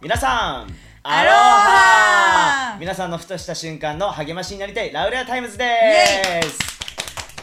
皆さんアロハ皆さんのふとした瞬間の励ましになりたいラウレアタイムズです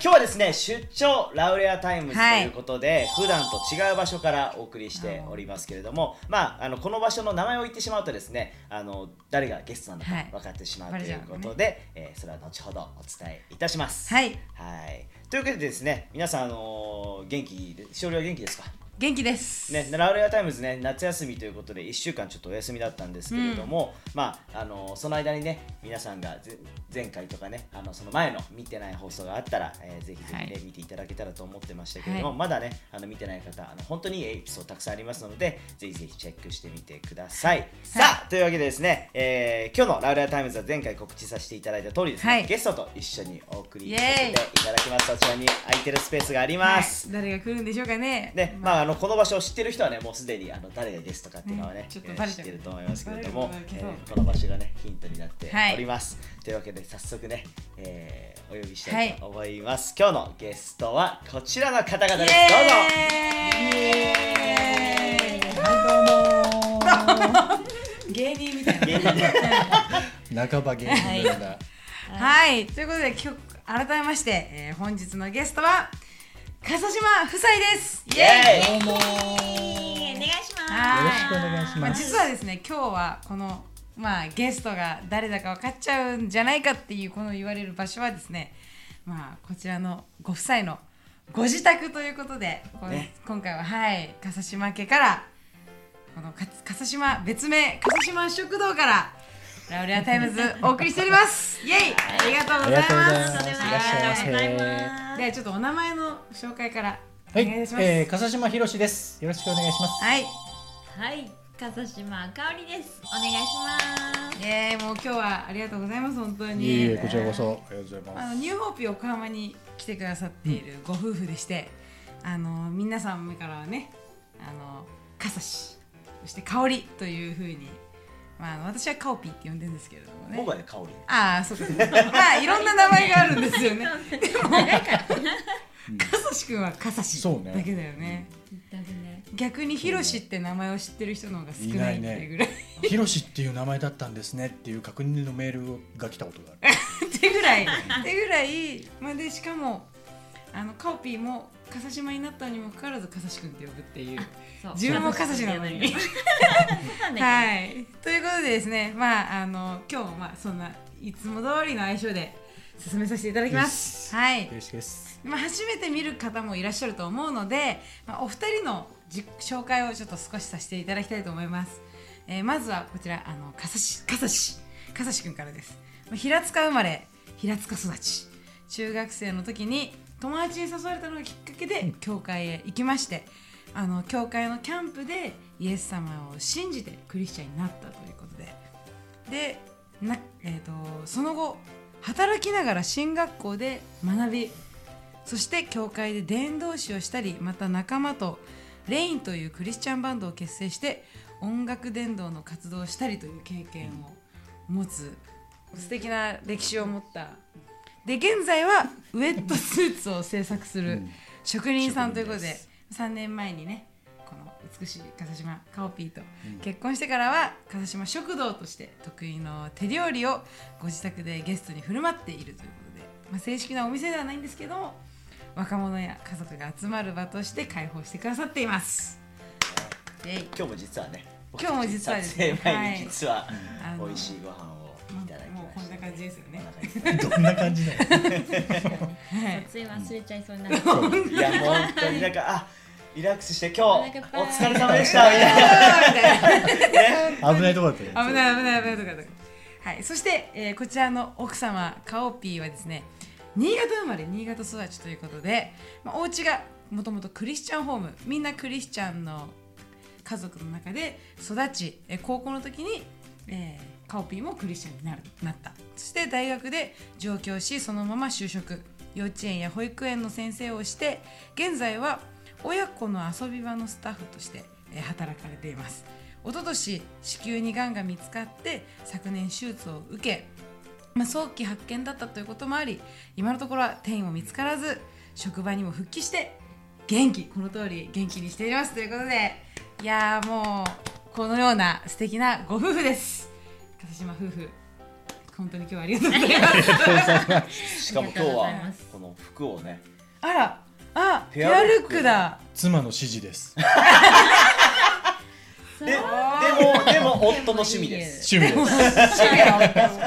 今日はですね出張ラウレアタイムズとはいいうことで、普段と違う場所からお送りしておりますけれども、まあ、あのこの場所の名前を言ってしまうとですねあの誰がゲストなのかはい。分かってしまうということで、えーそれは後ほどお伝えいたします。はい。はい。というわけでですね皆さん、あのー元気で勝利は元気ですか？元気です。ね、ラウレアタイムズね夏休みということで1週間ちょっとお休みだったんですけれども、まああのその間にね皆さんがぜ前回とかねあのその前の見てない放送があったら、えーぜひぜひね、はい。見ていただけたらと思ってましたけれども、はい。まだねあの見てない方あの本当にいいエピソードたくさんありますのでぜひぜひチェックしてみてください、さあというわけでですね、えー今日のラウレアタイムズは前回告知させていただいた通りですね、はい。ゲストと一緒にお送りさせていただきます。そちらに空いてるスペースがあります、はい。誰が来るんでしょうかね。ね、まあ、あのこの場所を知ってる人はね、もうすでにあの誰がゲストかっていうのはねね、ちょっとえー知ってると思いますけれどもえーこの場所がね、ヒントになってはいおります。というわけで、早速ね、えーお呼びしたはいいと思います。今日のゲストはこちらの方々です。イエーイは 芸人みたいなどうぞ。芸人でい、半ば芸人なんだ。はいということで今日改めまして、えー本日のゲストは笠島夫妻ですイエーイどうも。お願いします。はいよろしくお願いします。実はですね今日はこの、まあ、ゲストが誰だか分かっちゃうんじゃないかっていうこの言われる場所はですね、まあ、こちらのご夫妻のご自宅ということで、ね今回ははい笠島家からこのか笠島別名笠島食堂からラウレアタイムズお送りしておりますイエイありがとうございありがとうございまますす。いませ。ありがとうございます。ではちょっとお名前の紹介からはい、お願いします、えー、笠島ひろしです。よろしくお願いします。はいはい、笠島香織です。お願いします。えー、もう今日はありがとうございます本当にいえいえ、こちらこそ、ありがとうございます。あのニューホープ横浜に来てくださっているご夫婦でして、あの皆さん目からはねあの笠氏そして香りというふうに、まあ私はカオピーって呼んでるんですけれどもね。僕はね、香り。ああそうかそうか。まあいろんな名前があるんですよね。でも笠氏くんは笠氏そうね。だけだよね。逆にひろしって名前を知ってる人の方が少ないっていうぐらい。ひろしっていう名前だったんですねっていう確認のメールが来たことがある。ってぐらい。ってぐらい、まあ、でしかもあのカオピーも笠島になったにもかかわらず笠志くんって呼ぶっていう。自分も笠志なのに。はい。はい。ということでですね。まああの今日もまあそんないつも通りの相性で進めさせていただきます。はい。嬉しいです。まあ、初めて見る方もいらっしゃると思うので、まあ、お二人の自紹介をちょっと少しさせていただきたいと思います、えーまずはこちらあの笠志笠志笠志くんからです。まあ平塚生まれ平塚育ち。中学生の時に友達に誘われたのがきっかけで教会へ行きましてあの教会のキャンプでイエス様を信じてクリスチャンになったということで。でな、えー、とその後働きながら進学校で学びそして教会で伝道師をしたりまた仲間とレインというクリスチャンバンドを結成して音楽伝道の活動をしたりという経験を持つ素敵な歴史を持ったで現在はウェットスーツを制作する職人さんということで3年前にねこの美しい笠島カオピーと結婚してからは笠島食堂として得意の手料理をご自宅でゲストに振る舞っているということで、まあ、正式なお店ではないんですけども若者や家族が集まる場として開放してくださっています。で今日も実はね、今日も実はですね撮影前に実は美味しいご飯を感じですよね。どんな感じだよ。はいつい忘れちゃいそうになる。いや、もう本当になんか、あリラックスして今日お疲れ様でしたみたいな。危ないとこだったよ。危ない危ない危ないとかとかはいそして、えーこちらの奥様カオピーはですね新潟生まれ新潟育ちということで、まあ、お家がもともとクリスチャンホームみんなクリスチャンの家族の中で育ち、えー高校の時に、えーカオピーもクリスチャンになるなった。そして大学で上京しそのまま就職。幼稚園や保育園の先生をして現在は親子の遊び場のスタッフとして、働かれています。一昨年子宮にがんが見つかって昨年手術を受け、まあ、早期発見だったということもあり今のところは転移も見つからず職場にも復帰して元気この通り元気にしていますということでいやーもうこのような素敵なご夫婦です。笠島夫婦本当に今日はありがとうございます。しかも今日はこの服をねあらあペペアルックだ。妻の指示です。ででもでも夫の趣味です。趣味です。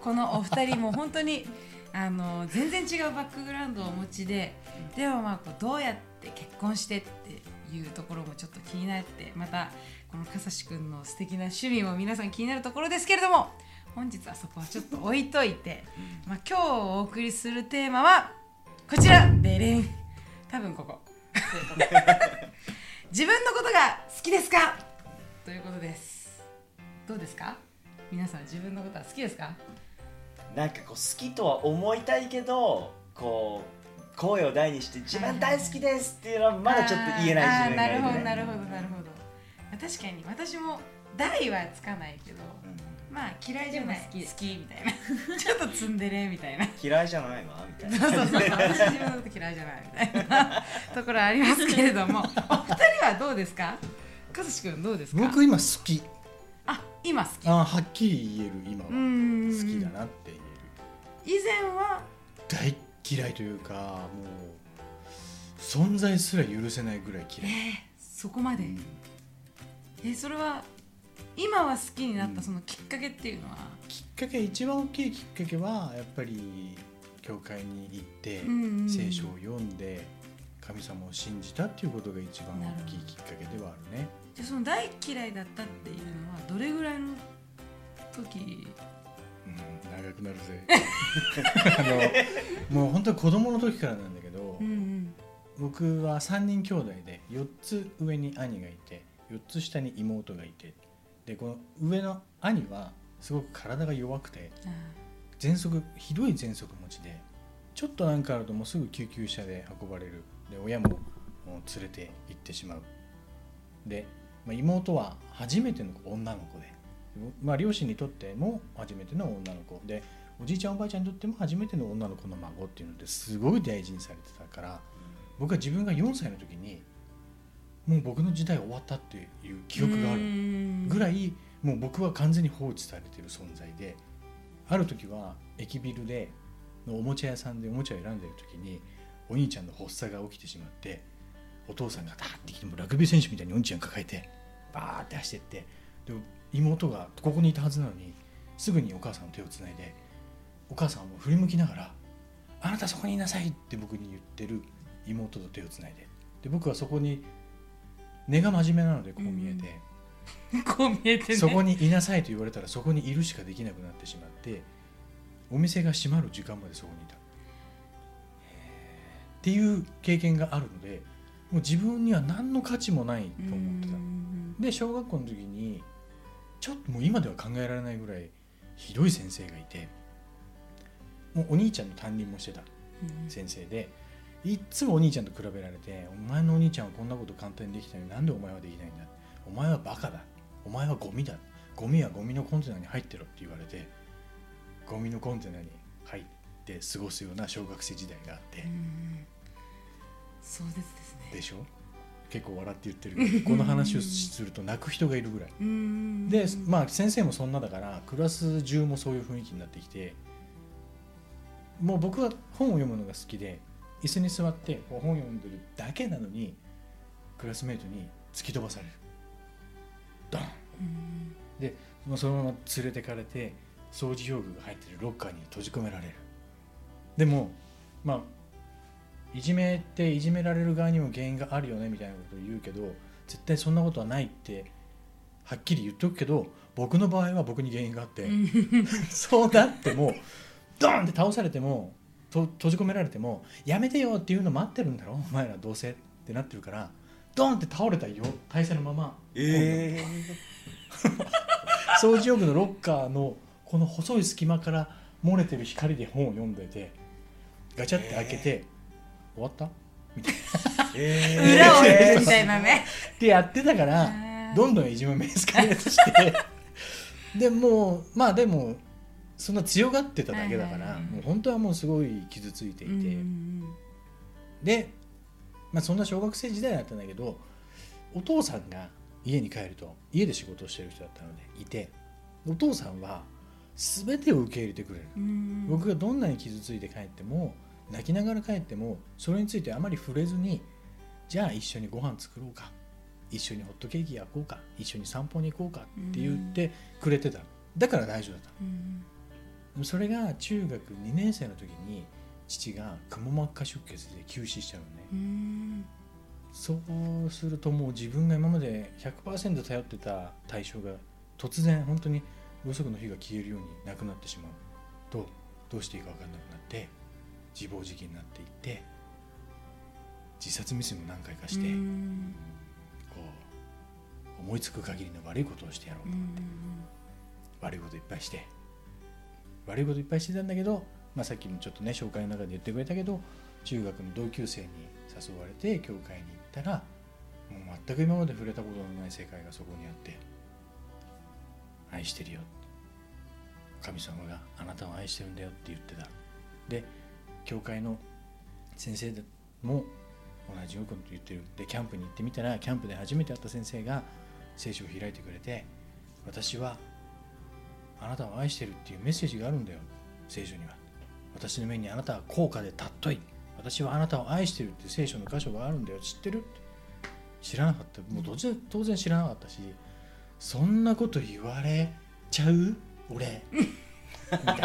このお二人も本当にあの全然違うバックグラウンドをお持ちででもまあこうどうやって結婚してっていうところもちょっと気になってまたこのかさしくんの素敵な趣味も皆さん気になるところですけれども本日はそこはちょっと置いといて、まあ、今日お送りするテーマはこちらでれん多分ここ。自分のことが好きですか？ということです。どうですか？皆さん自分のことは好きですか？なんかこう好きとは思いたいけどこう声を大にして自分大好きですっていうのはまだちょっと言えない自分がいるあーなるほどねなるほどなるほど確かに。私も大はつかないけどまあ嫌いじゃない。でも好き。好きみたいな。ちょっとツンデレみたいな。嫌いじゃないわみたいな。そうそうそう。私自分のこと嫌いじゃないみたいな ところありますけれども。お二人はどうですか？かすし君どうですか？僕今好き。あ今好き。あはっきり言える今は。好きだなって言える。以前は？大嫌いというかもう存在すら許せないぐらい嫌い、えー、そこまで、えーそれは今は好きになったそのきっかけっていうのは、きっかけ一番大きいきっかけはやっぱり教会に行って、うんうんうん。聖書を読んで神様を信じたっていうことが一番大きいきっかけではあるね。じゃあその大嫌いだったっていうのはどれぐらいの時？うん長くなるぜ。あのもう本当に子供の時からなんだけど、ん僕は3人兄弟で4つ上に兄がいて4つ下に妹がいてでこの上の兄はすごく体が弱くて喘息ひどい喘息持ちでちょっとなんかあるともうすぐ救急車で運ばれる。で親も連れて行ってしまう。で、まあ、妹は初めての女の子で、まあ、両親にとっても初めての女の子。でおじいちゃんおばあちゃんにとっても初めての女の子の孫っていうのですごい大事にされてたから僕は自分が4歳の時にもう僕の時代終わったっていう記憶があるぐらいいもう僕は完全に放置されてる存在である時は駅ビルでのおもちゃ屋さんでおもちゃを選んでる時にお兄ちゃんの発作が起きてしまってお父さんがダーって来てもうラグビー選手みたいにお兄ちゃん抱えてバーって走ってってで妹がここにいたはずなのにすぐにお母さんの手をつないでお母さんを振り向きながら「あなたそこにいなさい」って僕に言ってる妹と手をつないでで僕はそこに根が真面目なのでこう見えて。こう見えてね。そこにいなさいと言われたらそこにいるしかできなくなってしまってお店が閉まる時間までそこにいた。っていう経験があるのでもう自分には何の価値もないと思ってた。で小学校の時にちょっともう今では考えられないぐらいひどい先生がいてもうお兄ちゃんの担任もしてた先生でいっつもお兄ちゃんと比べられて「お前のお兄ちゃんはこんなこと簡単にできたのになんでお前はできないんだ」お前はバカだ。お前はゴミだ。ゴミはゴミのコンテナに入ってろって言われてゴミのコンテナに入って過ごすような小学生時代があって、壮絶ですね。でしょ？結構笑って言ってるけどこの話をすると泣く人がいるぐらい。うん。でまあ先生もそんなだからクラス中もそういう雰囲気になってきてもう僕は本を読むのが好きで椅子に座って本を読んでるだけなのにクラスメートに突き飛ばされる。ドン。でもうそのまま連れてかれて掃除用具が入ってるロッカーに閉じ込められる。でもまあいじめっていじめられる側にも原因があるよねみたいなことを言うけど絶対そんなことはないってはっきり言っとくけど僕の場合は僕に原因があって そうなってもドンって倒されてもと閉じ込められてもやめてよっていうの待ってるんだろお前らどうせってなってるからドンって倒れたよ。体勢のまま。え 掃除用具のロッカーのこの細い隙間から漏れてる光で本を読んでてガチャって開けて、終わった？みたいな。ー、え裏を言うみたいなね。ってやってたからどんどんいじめもエスカレートして。でもうまあでもそんな強がってただけだから、はいはいはいもう本当はもうすごい傷ついていて、うんで、まあ、そんな小学生時代だったんだけどお父さんが家に帰ると家で仕事をしてる人だったのでいてお父さんは全てを受け入れてくれる、うん僕がどんなに傷ついて帰っても泣きながら帰ってもそれについてあまり触れずにじゃあ一緒にご飯作ろうか。一緒にホットケーキ焼こうか。一緒に散歩に行こうかって言ってくれてた。だから大丈夫だった。うんそれが中学2年生の時に父がくも膜下出血で急死しちゃうのね。うん。そうするともう自分が今まで100%頼ってた対象が突然本当にろうそくの火が消えるようになくなってしまうとどうしていいか分かんなくなって自暴自棄になっていって自殺未遂も何回かして、うん。こう思いつく限りの悪いことをしてやろうと、うん。悪いこといっぱいして悪いこといっぱいしてたんだけど、まあ、さっきもちょっとね紹介の中で言ってくれたけど中学の同級生に誘われて教会に行ったらもう全く今まで触れたことのない世界がそこにあって愛してるよ。神様があなたを愛してるんだよって言ってた。で教会の先生も同じようなこと言ってる。でキャンプに行ってみたらキャンプで初めて会った先生が聖書を開いてくれて私はあなたを愛してるっていうメッセージがあるんだよ。聖書には。私の目にあなたは高価で尊い。私はあなたを愛してるって聖書の箇所があるんだよ。知ってる？知らなかった。もう当然当然知らなかったしそんなこと言われちゃう？俺。みたい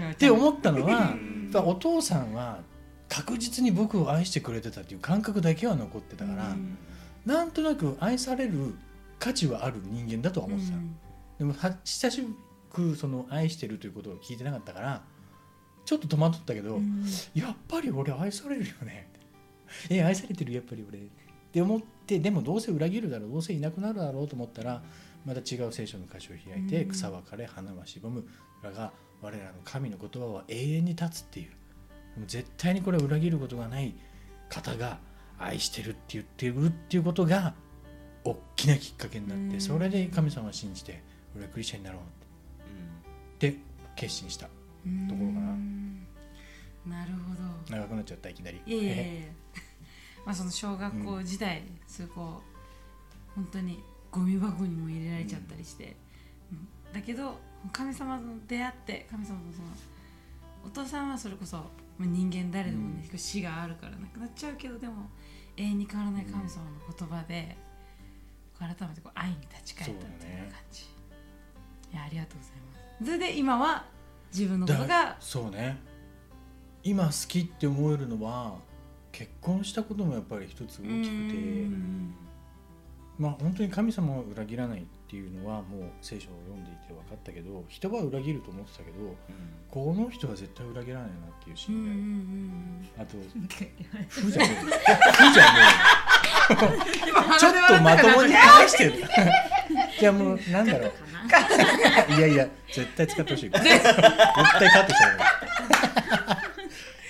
な。って思ったのはお父さんは確実に僕を愛してくれてたっていう感覚だけは残ってたから、うん。なんとなく愛される価値はある人間だとは思ってた。の、でもは親しくその愛してるということを聞いてなかったからちょっと戸惑ったけど、うん。やっぱり俺愛されるよね。え愛されてる？やっぱり俺。って思ってでもどうせ裏切るだろうどうせいなくなるだろうと思ったらまた違う聖書の箇所を開いて、うん。草は枯れ花はしぼむ。だが我らの神の言葉は永遠に立つっていう。絶対にこれは裏切ることがない方が愛してるって言ってるっていうことが大きなきっかけになって、うん。それで神様を信じて俺はクリスチャンになろうって決心したうん。ところかな。なるほど。長くなっちゃったいきなり。いえいえ まあその小学校時代、そういうこう本当にゴミ箱にも入れられちゃったりして、うん。だけど神様と出会って神様のそのお父さんはそれこそ、まあ、人間誰でもね、死があるからなくなっちゃうけどでも永遠に変わらない神様の言葉で、改めてこう愛に立ち返ったっていうような感じ、いやありがとうございますそれで今は自分のことだがそうね。今好きって思えるのは結婚したこともやっぱり一つ大きくて。うん。まあ本当に神様を裏切らないっていうのはもう聖書を読んでいて分かったけど人は裏切ると思ってたけどこの人は絶対裏切らないなっていう信うんうん頼、うん。あと「ふ」じゃねえ。ふじゃねえちょっとまともに話してる。じゃあもうなんだろう。いやいや絶対使ってほしい。絶対カットしちゃう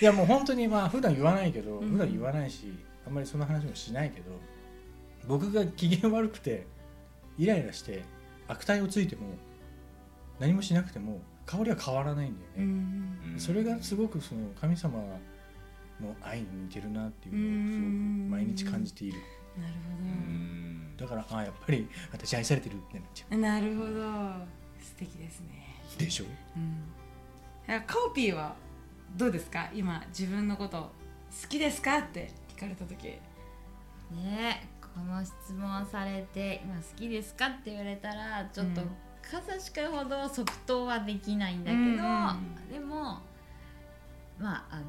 いやもう本当にまあ普段言わないけどうん。普段言わないしあんまりそんな話もしないけど僕が機嫌悪くてイライラして悪態をついても何もしなくても香りは変わらないんだようね、ん。それがすごくその神様の愛に似てるなっていうのをすごく毎日感じている。なるだからああやっぱり私愛されてるってなっちゃほどなるほど。素敵ですね。うでしょ？うん。カオピーはどうですか？今自分のこと好きですか？って聞かれた時。ねこの質問されて今好きですかって言われたらちょっとうん。傘しかほど即答はできないんだけど、うん。うんでもまああの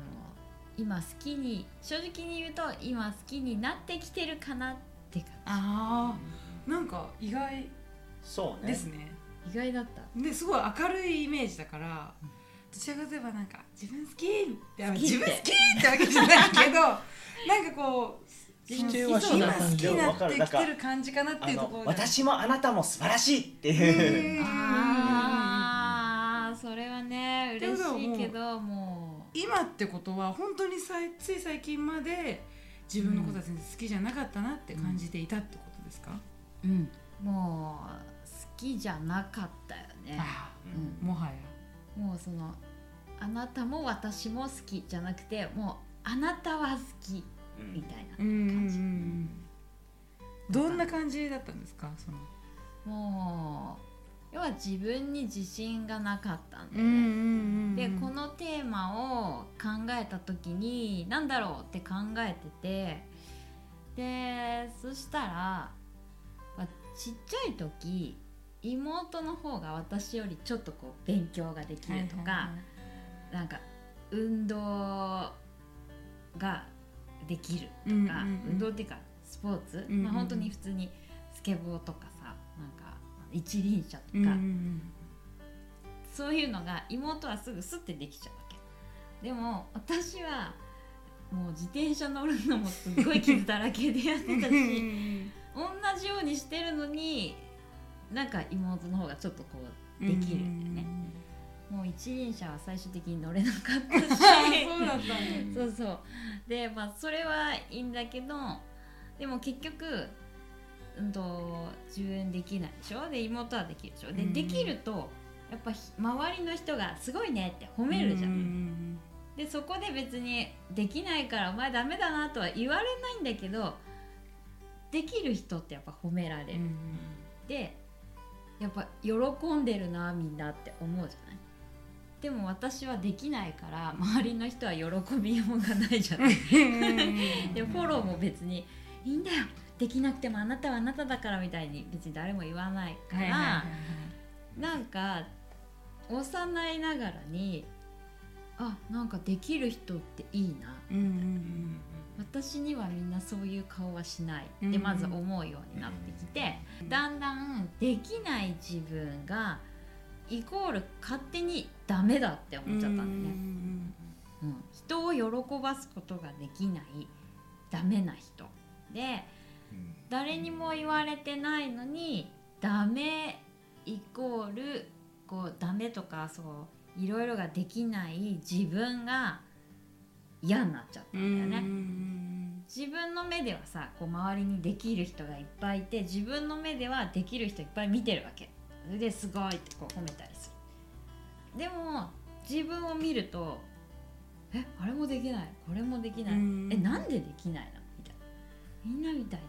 今好きに正直に言うと今好きになってきてるかなって感ああなんか意外そうねですね。じ意外だった。ですごい明るいイメージだからどちらかといえばなんか自分好きって。自分好きってわけじゃないけどなんかこう否定はし今ない感じ好きになってきてる感じかなっていうところで私もあなたも素晴らしいっていう。あーそれはね嬉しいけども今ってことは本当にさいつい最近まで自分のことは全然好きじゃなかったなって感じていたってことですか、う、うん、もう好きじゃなかったよね、あうん。あもはや。もうそのあなたも私も好きじゃなくてもうあなたは好きみたいなうんうんう感じ、ん。どんな感じだったんですか？その。もう要は自分に自信がなかったんだようね、んでこのテーマを考えた時に何だろうって考えてて。でそしたらまあちっちゃい時妹の方が私よりちょっとこう勉強ができるとか、なんか運動ができるとか、うんうんうん。運動っていうかスポーツ、うんうんうん。まあ、本当に普通にスケボーとかさなんか一輪車とか、うんうんそういうのが妹はすぐスッてできちゃうわけ。でも私はもう自転車乗るのもすっごい傷だらけでやってたし同じようにしてるのになんか妹の方がちょっとこうできるんだよね、もう一輪車は最終的に乗れなかったし。そうだったんだそうそう。でまあそれはいいんだけどでも結局、うん、と自分できないでしょ？で妹はできるでしょ？で,、うん。できるとやっぱひ周りの人が「すごいね」って褒めるじゃん、うんでそこで別にできないからお前ダメだなとは言われないんだけどできる人ってやっぱ褒められる、うん。でやっぱ喜んでるなみんなって思うじゃない？でも私はできないから周りの人は喜びようがないじゃない。でフォローも別に「いいんだよ。できなくてもあなたはあなただから」みたいに別に誰も言わないから、なんか幼いながらにあなんかできる人っていいな。うんうん私にはみんなそういう顔はしない。うんってまず思うようになってきて、だんだんできない自分がイコール勝手にダメだってうん思っちゃったんだよね、うんうん人を喜ばすことができないダメな人。で誰にも言われてないのにダメイコールこうダメとかそういろいろができない自分が嫌になっちゃったうんんだよね。うん。自分の目ではさこう周りにできる人がいっぱいいて自分の目ではできる人いっぱい見てるわけですごいってこう褒めたりする。でも自分を見るとえあれもできない。これもできない、うん。えなんでできないのみたいな。みんなみたいに。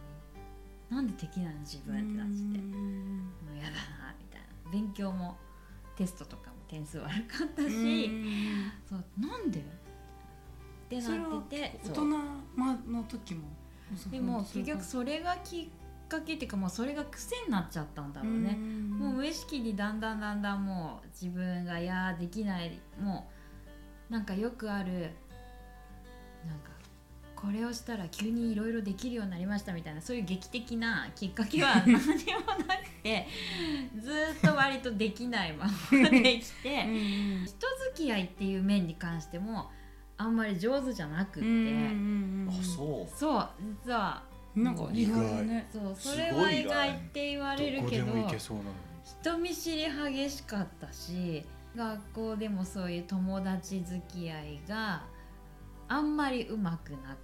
なんでできないの自分ってなってうんもうやだなみたいな。勉強もテストとかも点数悪かったし、うん。そうなんで？ってなってて大人の時もでも結局それがきっかけっていうかもうそれが癖になっちゃったんだろうね、もう無意識にだんだんだんだんもう自分がいやーできないもうなんかよくあるなんかこれをしたら急にいろいろできるようになりましたみたいなそういう劇的なきっかけは何にもなくて ずーっと割とできないままできてうん。人付き合いっていう面に関してもあんまり上手じゃなくって、うん。あそう。そう。実はなんか意外だねそうそすれはい意外。って言われるけど人見知り激しかったし学校でもそういう友達付き合いがあんまりうまくなかっ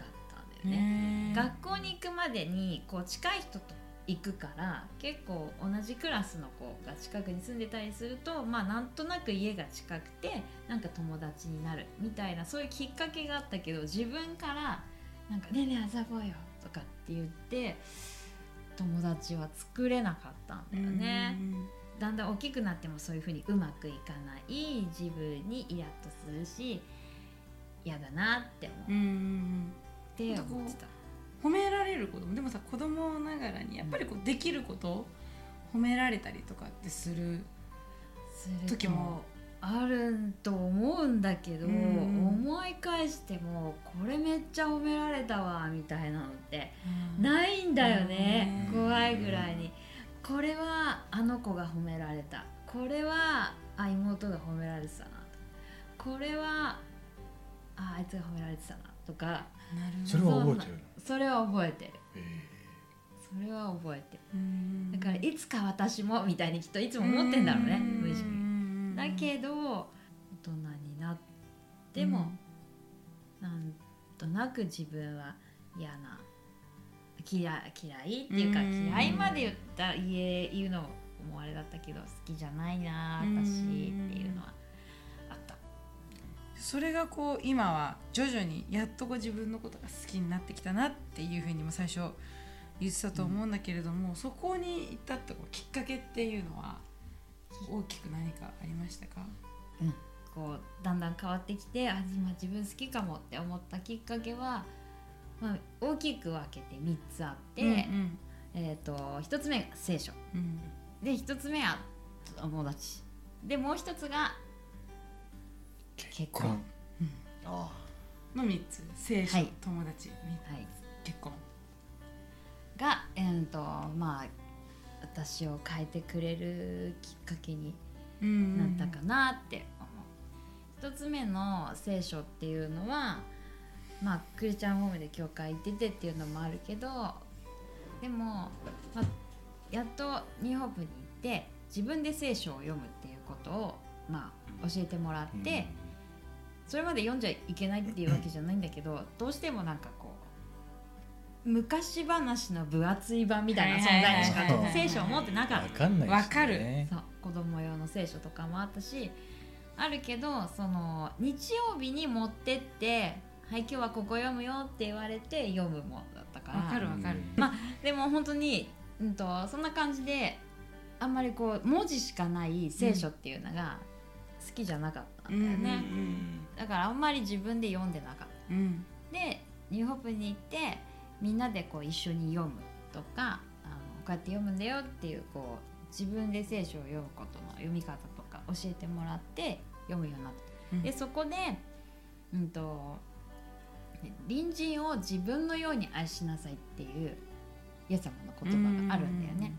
たんだよね。ね学校に行くまでにこう近い人と行くから結構同じクラスの子が近くに住んでたりするとまあなんとなく家が近くてなんか友達になるみたいなそういうきっかけがあったけど自分から「なんかねえねえ遊ぼうよ」とかって言って友達は作れなかったんだよね。だんだん大きくなってもそういうふうにうまくいかない。自分にイラッとするし嫌だなって思って思ってた。褒められることもでもさ子供ながらにやっぱりこうできること褒められたりとかってするする時もあると思うんだけど、うん。思い返してもこれめっちゃ褒められたわみたいなのってないんだよね、うん怖いぐらいに。これはあの子が褒められた。これはあ妹が褒められてたな。これはああいつが褒められてたな。とか。それは覚えてるの？それは覚えてる。え。それは覚えてる。うん。だからいつか私もみたいにきっといつも思ってんだろうね無意識だけど大人になっても、なんとなく自分は嫌な嫌嫌いっていうか、うん。嫌いまで言った言え言うのもあれだったけど好きじゃないな私っていうのはあった。それがこう今は徐々にやっとこう自分のことが好きになってきたなっていうふうにも最初言ってたと思うんだけれども、そこに至ったこうきっかけっていうのは大きく何かありましたか？こうだんだん変わってきてあ今自分好きかもって思ったきっかけは、まあ、大きく分けて3つあって、うんえー、と1つ目が聖書。うん。で1つ目は友達。でもう1つが結婚。あの3つ。聖書、はい。友達はい。結婚。が、えーとまあ、私を変えてくれるきっかけになったかなって思う、一つ目の聖書っていうのはまあクリスチャンホームで教会行っててっていうのもあるけどでも、まあ、やっとニューホープに行って自分で聖書を読むっていうことを、まあ、教えてもらって、それまで読んじゃいけないっていうわけじゃないんだけどどうしてもなんかこう昔話の分厚い版みたいな存在にしか聖書を持ってなかった。わかる。そう。子供用の聖書とかもあったしあるけどその日曜日に持ってって「はい今日はここ読むよ」って言われて読むものだったから。わかるわかる、まあでも本当に、うん、とそんな感じであんまりこう文字しかない聖書っていうのが好きじゃなかったんだよね、だからあんまり自分で読んでなかった。うん。でニューホープに行ってみんなでこう一緒に読むとかあのこうやって読むんだよっていうこう自分で聖書を読むことの読み方とか教えてもらって読むようになった、うん。でそこで、うん、と隣人を自分のように愛しなさいっていうイエス様の言葉があるんだよね。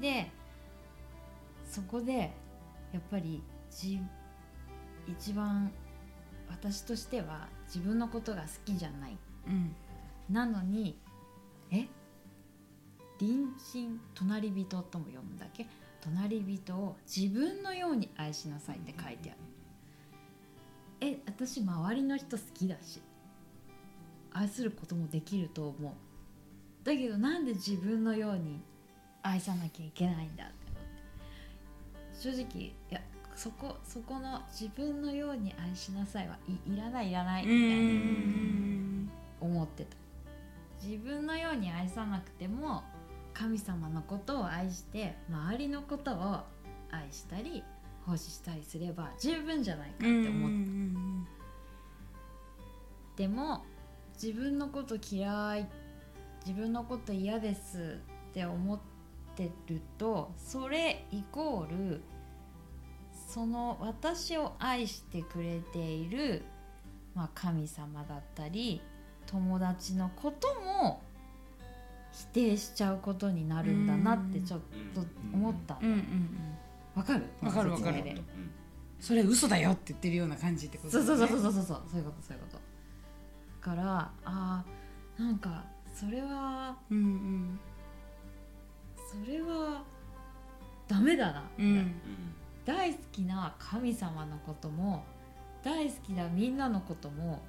でそこでやっぱりじ一番私としては自分のことが好きじゃない。うんなのにえ？隣人隣人とも読むだけ？隣人を自分のように愛しなさいって書いてある。え私周りの人好きだし愛することもできると思う。だけどなんで自分のように愛さなきゃいけないんだって思って。正直いやそこそこの自分のように愛しなさいはいいらないいらないみたいな、うに愛さなくても神様のことを愛して周りのことを愛したり奉仕したりすれば十分じゃないかってう。ん思って、うん。でも自分のこと嫌い自分のこと嫌ですって思ってるとそれイコールその私を愛してくれている、まあ、神様だったり友達のことも否定しちゃうことになるんだなってちょっと思った。わかる？わかるわかる。それ嘘だよって言ってるような感じってことね。そうそうそうそうそうそういうことそういうこと。だからあーなんかそれはうんうん。それはダメだな、うん大好きな神様のことも大好きなみんなのことも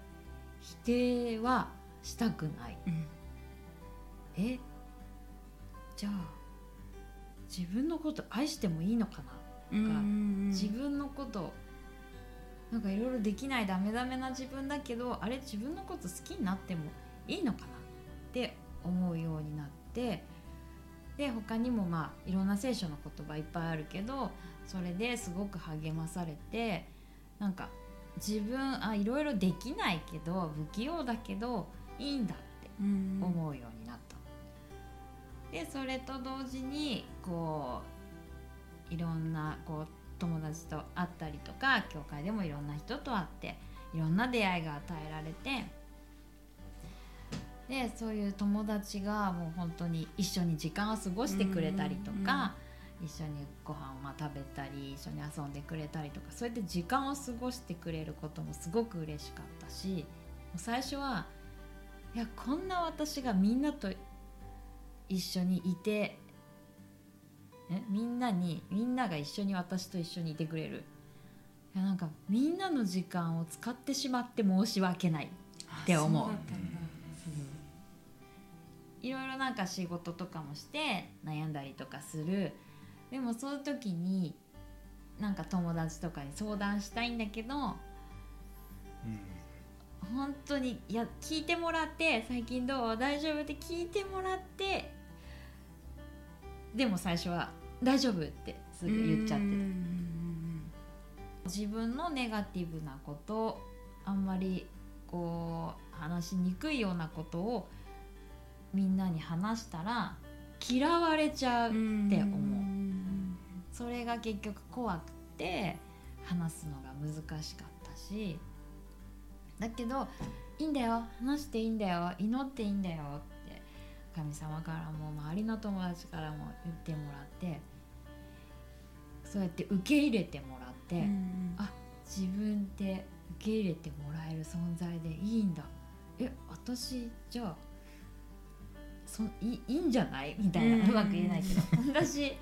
否定はしたくない。うんえじゃあ自分のこと愛してもいいのかな？うんうん自分のことなんかいろいろできないダメダメな自分だけどあれ自分のこと好きになってもいいのかな？って思うようになってで他にもまあいろんな聖書の言葉いっぱいあるけどそれですごく励まされてなんか自分あいろいろできないけど不器用だけどいいんだってうん思うように。なった、でそれと同時にこういろんなこう友達と会ったりとか教会でもいろんな人と会っていろんな出会いが与えられてでそういう友達がもう本当に一緒に時間を過ごしてくれたりとか、一緒にご飯をまあ食べたり一緒に遊んでくれたりとかそうやって時間を過ごしてくれることもすごく嬉しかったしもう最初はいやこんな私がみんなと一緒にいてえみんなにみんなが一緒に私と一緒にいてくれる。いやなんかみんなの時間を使ってしまって申し訳ないって思う。いろいろなんか仕事とかもして悩んだりとかする。でもそういう時になんか友達とかに相談したいんだけど本当にいや聞いてもらって最近どう？大丈夫？って聞いてもらってでも最初は大丈夫ってすぐ言っちゃってた。自分のネガティブなことあんまりこう話しにくいようなことをみんなに話したら嫌われちゃうって思う。それが結局怖くて話すのが難しかったし。だけどいいんだよ。話していいんだよ。祈っていいんだよ。って神様からも周りの友達からも言ってもらってそうやって受け入れてもらって、あ自分って受け入れてもらえる存在でいいんだ。え私じゃあそいいんじゃない？みたいな、ううんまく言えないけど。私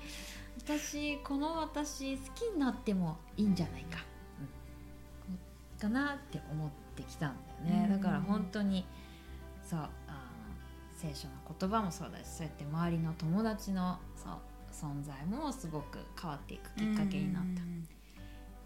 私この私好きになってもいいんじゃないか、うん。かなって思ってきたんだよね、うん。だから本当にそうあの聖書の言葉もそうだしそうやって周りの友達のそう存在もすごく変わっていくきっかけになった。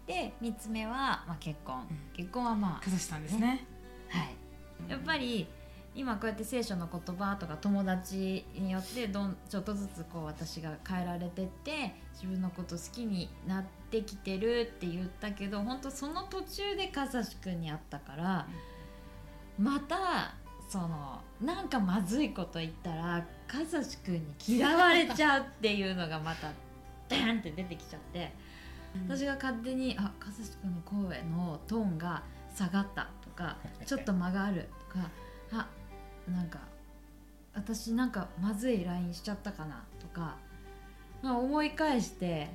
で3つ目は、まあ、結婚、うん。結婚はまかさしさんですね。あ、はい、やっぱり今こうやって聖書の言葉とか友達によってどんちょっとずつこう私が変えられてって自分のこと好きになってきてるって言ったけど本当その途中でかさしくんに会ったから、またそのなんかまずいこと言ったらかさしくんに嫌われちゃうっていうのがまたダーンって出てきちゃって。私が勝手に「あかさしくんの声のトーンが下がった」とか「ちょっと間がある」とか「あなんか私なんかまずい LINE しちゃったかな」とか、まあ、思い返して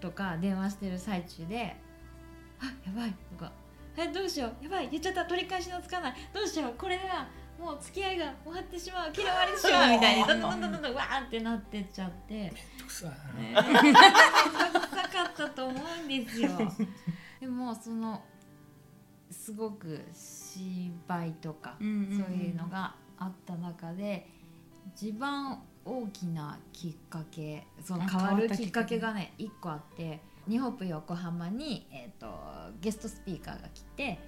とか電話してる最中で「あやばい」とか「えどうしよう。やばい言っちゃった。取り返しのつかない。どうしよう。これではもう付き合いが終わってしまう。嫌われてしまう」みたいにどんどんどんどんどんわーってなってっちゃって。さね臭かったと思うんですよでもそのすごく芝居とか、そういうのがあった中で一番大きなきっかけそのあ変わるきっかけがね1個あって日本プ横浜に、えー、とゲストスピーカーが来て、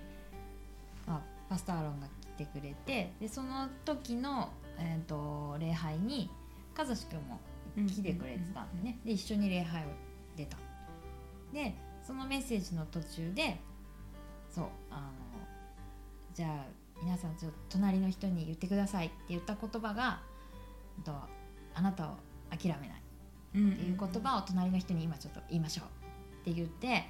まあ、パスタアロンが来てくれてでその時の、えー、と礼拝に和志くんも来てくれてたんでね、で一緒に礼拝を出た。でそのメッセージの途中でそうあのじゃあ皆さんちょっと隣の人に言ってくださいって言った言葉があなたを諦めないうんっていう言葉を隣の人に今ちょっと言いましょうって言って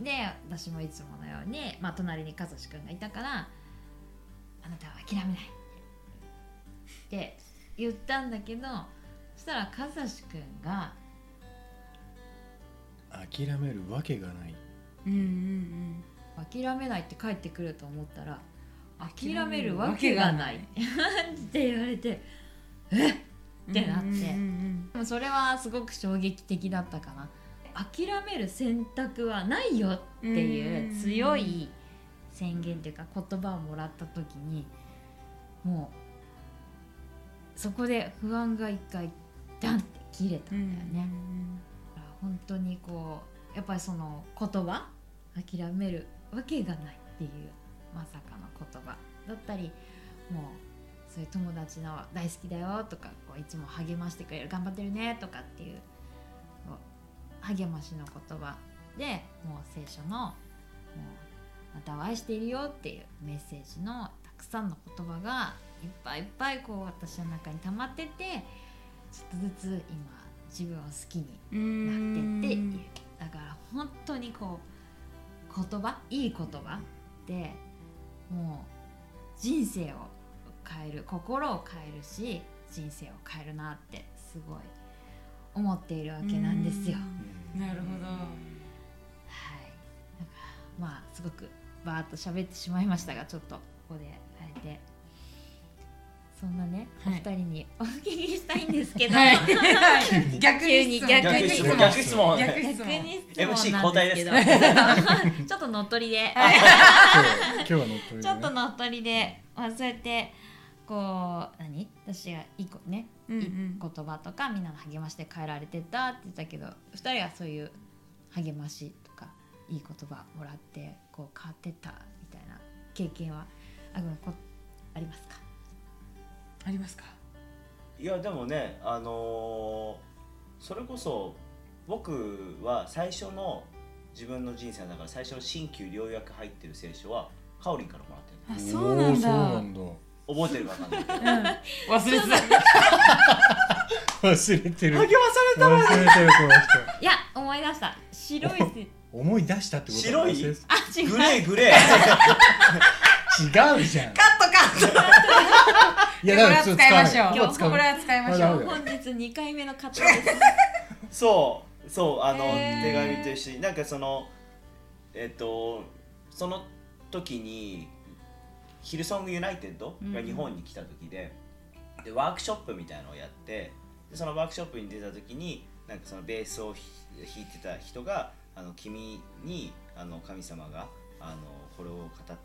で私もいつものように、まあ、隣に和志くんがいたから「あなたは諦めない」って言ったんだけどそしたら和志くんが諦めるわけがない。うんうん「諦めない」って帰ってくると思ったら「諦めるわけがない」って言われてえっ？うんってなって。うんうん。でもそれはすごく衝撃的だったかな諦める選択はないよっていう強い宣言っていうか言葉をもらった時にもうそこで不安が一回ダンって切れたうんんだよね、本当にこうやっぱりその言葉諦めるわけがないっていうまさかの言葉。だったりもうそういう友達の「大好きだよ」とかこういつも励ましてくれる「頑張ってるね」とかっていう励ましの言葉でもう聖書の「もうあなたを愛しているよ」っていうメッセージのたくさんの言葉がいっぱいいっぱいこう私の中に溜まっててちょっとずつ今自分を好きになってっていう。だから本当にこう言葉いい言葉ってもう人生を変える心を変えるし人生を変えるなってすごい思っているわけなんですよ。うん。なるほど。はい、だからまあすごくバーッと喋ってしまいましたがちょっとここであえて。そんなね、はい。お二人にお聞きしたいんですけど、はい。逆に質問。逆に質問。逆質問。逆質逆問なん交代です。け どちょっと乗っ取りで、今日は乗っ取りちょっと乗っ取りで、まあ、そうやってこう何？私がいいこね、うんうん。いい言葉とかみんなの励ましで変えられてったって言ったけど二人はそういう励ましとかいい言葉もらってこう変わってったみたいな経験はあこありますか？ありますか？いやでもねあのーそれこそ僕は最初の自分の人生の中で最初の新旧良薬入ってる聖書はカオリンからもらってるあそうなんだ覚えてるか分かんないけど。うん。忘れてた。忘れてる。励まされた忘れてるこの人。いや思い出した。白いせ思い出したってこと？は白い？忘れてあ違う。グレーグレー。違うじゃん。カットカット。いやこれは使い。ましょこれは使う。これは使いましょう。本日2回目の方です。そう。そうあの、手紙と一緒に。なんかそのえっとその時にヒルソングユナイテッドが日本に来た時で,、でワークショップみたいなのをやってでそのワークショップに出た時になんかそのベースを弾弾いてた人があの君にあの神様があのこれを語っ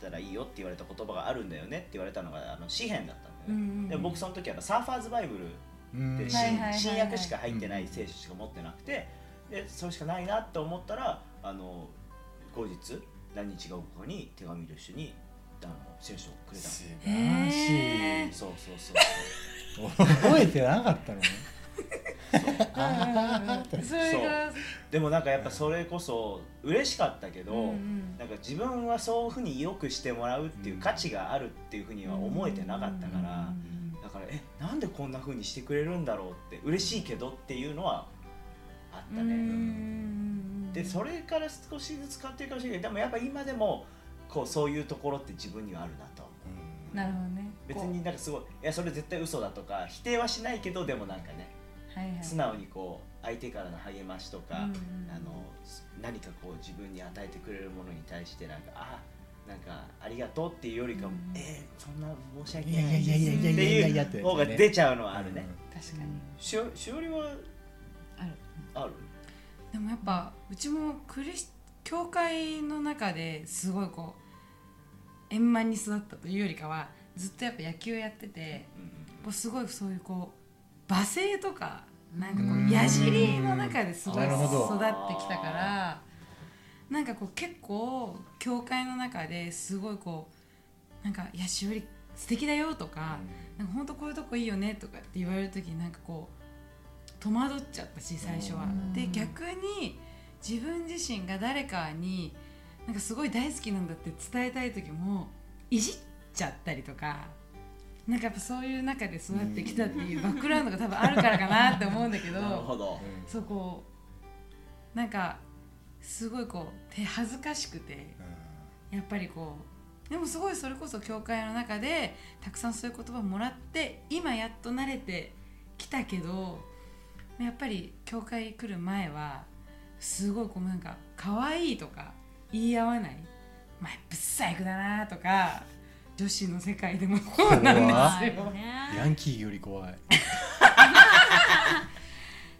たらいいよって言われた言葉があるんだよねって言われたのがあの詩篇だったんだよね、うんうんうん。で僕その時はサーファーズバイブルうん。で新約しか入ってない聖書しか持ってなくてでそれしかないなって思ったらあの後日何日か後に手紙と一緒にあの聖書をくれたの。素へ晴らしーいそうそうそう。覚えてなかったのね。それがでもなんかやっぱそれこそ嬉しかったけど、うんうん。なんか自分はそういうふうによくしてもらうっていう価値があるっていうふうには思えてなかったから、だからえなんでこんなふうにしてくれるんだろうって嬉しいけどっていうのはあったね。うん。でそれから少しずつ変わっていくかもしれない。けどでもやっぱ今でもこうそういうところって自分にはあるなとう。ん。なるほどね。別になんかすごいいやそれ絶対嘘だとか否定はしないけどでもなんかねはいはい。素直にこう相手からの励ましとか、うんうんうん。あの何かこう自分に与えてくれるものに対してなんかあなんかありがとうっていうよりかも、うんえーそんな申し訳ないっていう方が出ちゃうのはあるね、確かに。しおしおりはある。ある？でもやっぱうちもクリス教会の中ですごいこう円満に育ったというよりかはずっとやっぱ野球やっててうすごいそういうこう罵声とかなんかこう矢尻の中ですごい育ど。ってきたからなんかこう結構教会の中ですごいこうなんか「いやしおり素敵だよ」とか「なんか本当こういうとこいいよね」とかって言われる時になんかこう戸惑っちゃったし最初は。うん。で逆に自分自身が誰かになんかすごい大好きなんだって伝えたい時もいじっちゃったりとか。なんかやっぱそういう中で育ってきたっていうバックグラウンドが多分あるからかなって思うんだけどなるほど、そうこうなんかすごいこう手恥ずかしくてやっぱりこうでもすごいそれこそ教会の中でたくさんそういう言葉をもらって今やっと慣れてきたけどやっぱり教会来る前はすごいこうなんか可愛いとか言い合わない。前ぶっ細工だなとか女子の世界でもそうなん怖ですよ。ね。ヤンキーより怖い。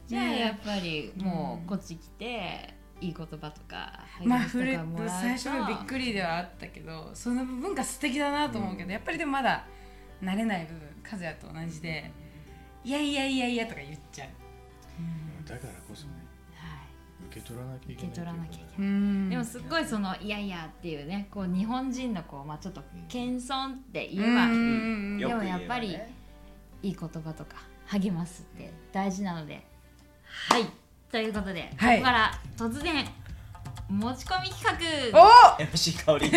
じゃあやっぱりもうこっち来ていい言葉とかまあフレかもらうと最初はびっくりではあったけどその部分が素敵だなと思うけど、やっぱりでもまだ慣れない部分和也と同じで「いやいやいやいや」とか言っちゃう。だからこそねはい受け取らなきゃいけない受け取らなきゃいけない。うん。でもすっごいその「いやいや」っていうねこう日本人のこう、まあ、ちょっと謙遜って言えば、うん。でもやっぱりね。いい言葉とか励ますって大事なので。はい。ということで、はい。ここから突然持ち込み企お！画 MC 香り。香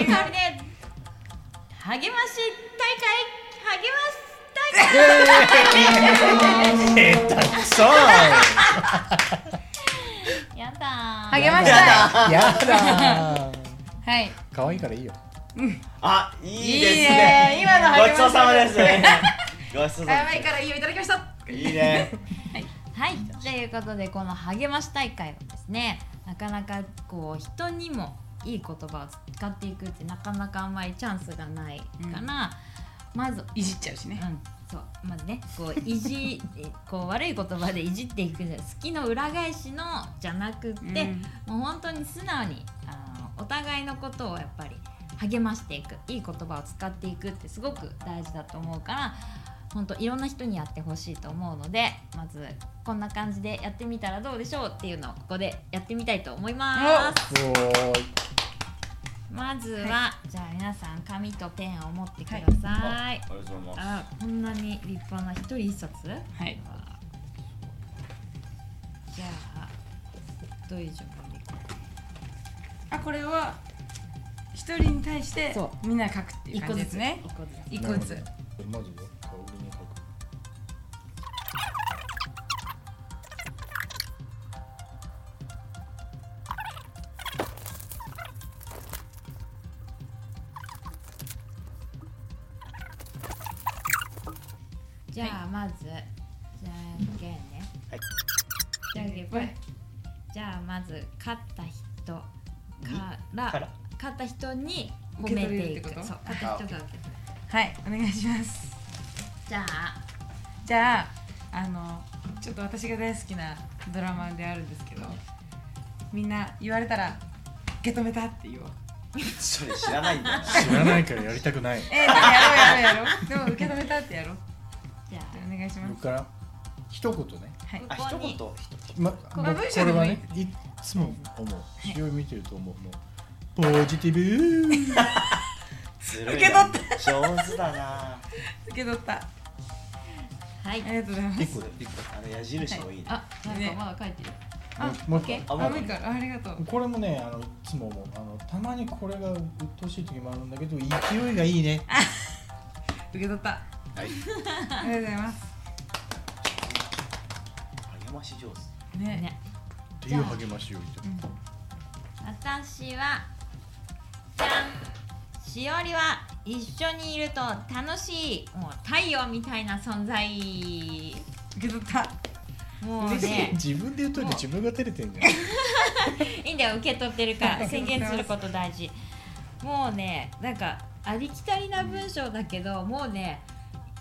りで励まし大会励ます下手くそ 励ましたい。やだ はい。可愛いからいいよ。あいいですいいね。ね今の励ましごちそうさまです。ごちそうさまやばいからいいよいただきました。いいね。はい、ということでこの励まし大会はですねなかなかこう人にもいい言葉を使っていくってなかなかあんまりチャンスがないから、まずいじっちゃうしね。うん、そうまずねこういじ こう悪い言葉でいじっていくんじゃない好きの裏返しのじゃなくって、もう本当に素直にあのお互いのことをやっぱり励ましていくいい言葉を使っていくってすごく大事だと思うから本当いろんな人にやってほしいと思うのでまずこんな感じでやってみたらどうでしょうっていうのをここでやってみたいと思います。まずは、じゃあ皆さん紙とペンを持ってください、ありがとうございます。あこんなに立派な一人一冊。はい。じゃあどういう順番でいこあこれは一人に対してそみんな書くってういう感じですね。一個ずつ。一個ずつ。なるほず勝った人からから？勝った人に受け褒めていく。そう勝った人が受け取る。はいお願いします。じゃあ。じゃああのちょっと私が大好きなドラマであるんですけどみんな言われたら受け止めたって言おう。それ知らないんだ。知らないからやりたくない。えー、でもやろうやろうやろう。でも受け止めたってやろう。じゃあ。お願いします。僕から？一言ね。はい。あ一言。一ま、こ僕まあ文章でもいいこれはねいつも思う。しおり見てると思う。もうポジティブ。言ずるい受け取っ上手だな。受け取った。あはい。りがとうございます。一個で一個あの矢印もいい。ねあなんかまだ書いてる。あもう一 OK 個あもういいからあありがとう。これもねあのいつも思う。あのたまにこれが鬱陶しい時もあるんだけど勢いがいいね。受け取った。はい。ありがとうございます。励まし上手。ね。ねっていう励ましを言ってうん私はじゃんしおりは一緒にいると楽しいもう太陽みたいな存在受け取った。もうね 自分で言っといて自分が照れてんじゃん。いいんだよ受け取ってるから 宣言すること大事。もうねなんかありきたりな文章だけどもうね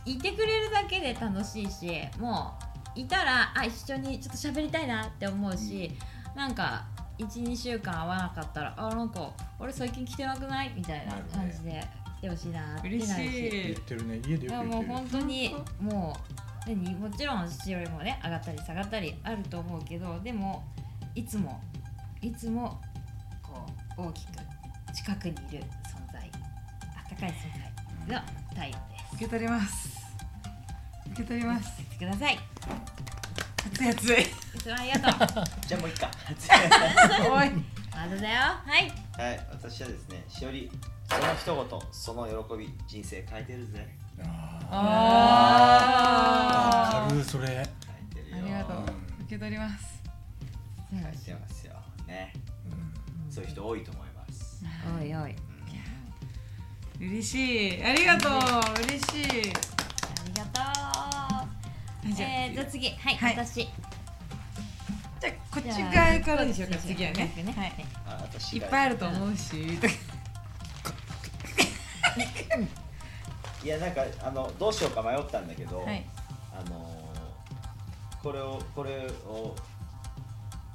いてくれるだけで楽しいしもういたらあ一緒にちょっと喋りたいなって思うし、なんか12週間会わなかったらあなんか俺最近来てなくない？みたいな感じで来てほしいなってなる嬉しってるね。家でいやよく言ってるもう本当にもう何？もちろんしおりもね上がったり下がったりあると思うけどでもいつもいつもこう大きく近くにいる存在あったかい存在が太陽です。受け取ります受け取ります。言ってください。熱い熱い。いつもありがとう。じゃあもうい い。かおいまずだよ。はい。はい私はですねしおりその一言その喜び人生変えてるぜ。あー。わかるそれ。変えてるよ。ありがとう。うん受け取ります。変えてますよ。ね。そういう人多いと思います。おい。おい嬉しい。ありがとう。嬉しい次。はい、はい。私。じゃあこっち側からでしょうか次はね。逆ね。はい。あ私がいっぱいあると思うし。いやなんかあのどうしようか迷ったんだけど、はい。あのーこれをこれを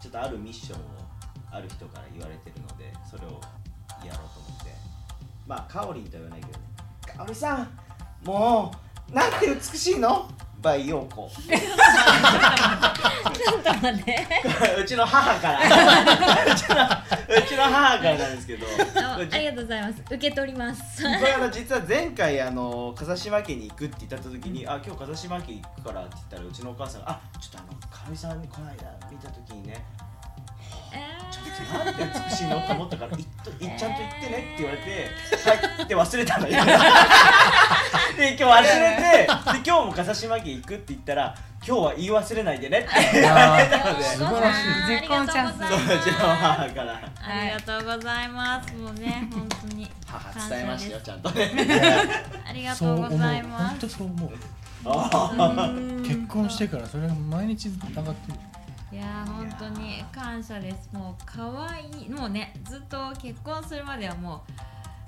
ちょっとあるミッションをある人から言われてるのでそれをやろうと思って。まあかおりんとは言わないけどね。かおりさんもうなんて美しいの？バイヨーコちょっと待って。うちの母から。うちのうちの母からなんですけど。ありがとうございます。受け取ります。これあの実は前回あの風島家に行くって言った時に「あ今日風島家行くから」って言ったらうちのお母さんが「あちょっとあのかみさんにこの間見た時にねちょっとなんて美しいの？って思ったからいっと いっちゃんと言ってね」って言われて「はい」って忘れたのよ。で今日忘れてで今日も風島家行くって言ったら「今日は言い忘れないでね」って。言われたので。素晴らしい。絶好のチャンスそううちの母から。ありがとうございます。もうね、本当に。母伝えましたよちゃんとね。ありがとうございま本当そう思う。あ結婚してからそれが毎日上がってるす。いやー本当に感謝です。もう可愛い。もうね、ずっと結婚するまではも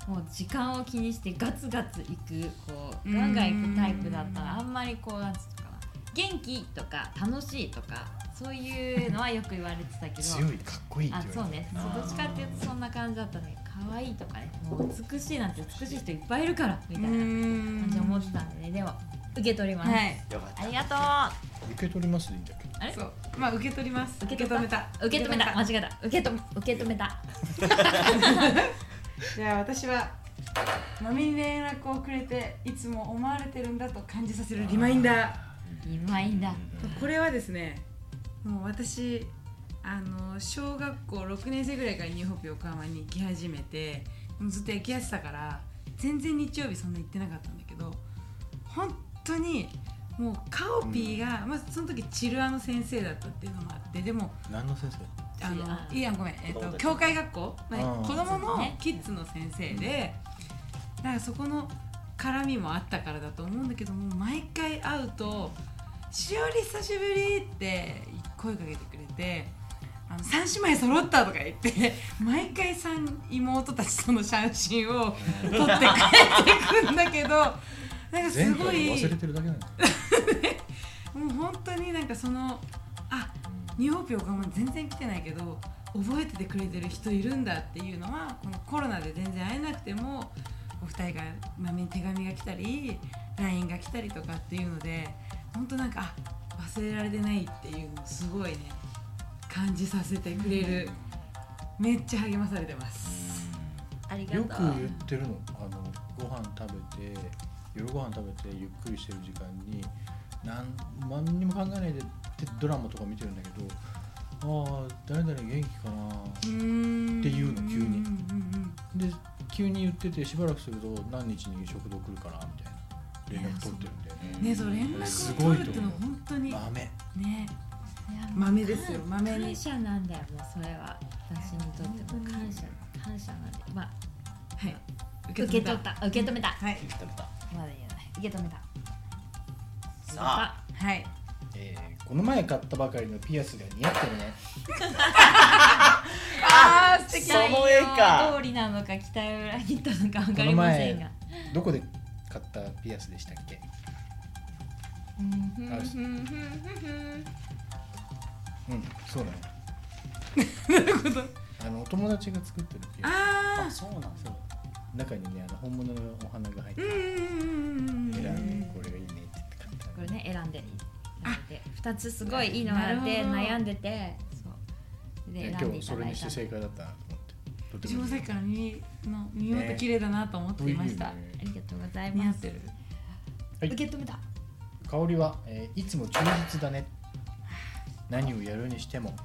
うもう時間を気にしてガツガツ行くこうガンガン行くタイプだったらあんまりこうなんつうのかな。元気とか楽しいとかそういうのはよく言われてたけど。強いかっこいいあそうね。どっちかっていうとそんな感じだったね可愛いとかね。もう美しいなんて美しい人いっぱいいるからみたいな感じで思ってたんでね。でも受け取ります、はい。よかった。ありがとう。受け取りますでいいんだけ？どあれ？そう。まあ受け取ります。受け止めた。受け止めた。間違えた。受けと受け止めた。じゃあ私はまみに連絡をくれていつも思われてるんだと感じさせるリマインダー。今いいんだこれはですねもう私あの小学校6年生ぐらいからニューホープ横浜に行き始めてもうずっと野球やってたから全然日曜日そんな行ってなかったんだけど本当にもうカオピーが、まあ、その時チルアの先生だったっていうのもあってでも何の先生？あのあいいやんごめん、えっと教会学校、まあ子供のね。キッズの先生で、だからそこの絡みもあったからだと思うんだけども毎回会うと「しおり久しぶり!」って声かけてくれて「あの三姉妹揃った!」とか言って 毎回三妹たちとの写真を撮って帰ってくんだけどなんか前す回ごい。忘れてるだけなんだ もう本当になんかそのあニューホープ横浜に全然来てないけど覚えててくれてる人いるんだっていうのはこのコロナで全然会えなくてもお二人がまめに手紙が来たり LINE が来たりとかっていうので本当なんかあ忘れられてないっていうのをすごいね感じさせてくれる。めっちゃ励まされてます。ありがとう。よく言ってるのあのご飯食べて夜ご飯食べてゆっくりしてる時間になん何にも考えないでってドラマとか見てるんだけどああ誰々元気かなっていうの急に。で急に言っててしばらくすると何日に食堂来るかなみたいな。連絡取ってるんでね。そう連す絡を取るってのは本当に豆。ね。豆。ですよ豆に。感謝なんだよもうそれは。私にとっても感謝。感謝なんで。まあはい。受け取った。受け止めた。はい。食べたまだ言えない。受け止めた。さあ。はい。えーこの前買ったばかりのピアスが似合ってるね。あー素敵。その絵か通りなのか期待を裏切ったのか分かりませんが。どこで買ったピアスでしたっけ？うんふんあふんふんふんふん。うんそうだね。なるほど。あのお友達が作ってるピアス。ああそうなんだ。そう中にねあの本物のお花が入ってーうん。うんうんうん選んでこれがいいねって言って買ったこれね選んで。選んで2つすごいいいのがあって悩んでて。そう。で今選んでい日それにして正解だったなと思って。とて私もさっきから耳の耳元綺麗だなと思っていました、いいよねありがとうございます。似合ってる。はい。受け止めた。香りは、えーいつも忠実だね。何をやるにしても。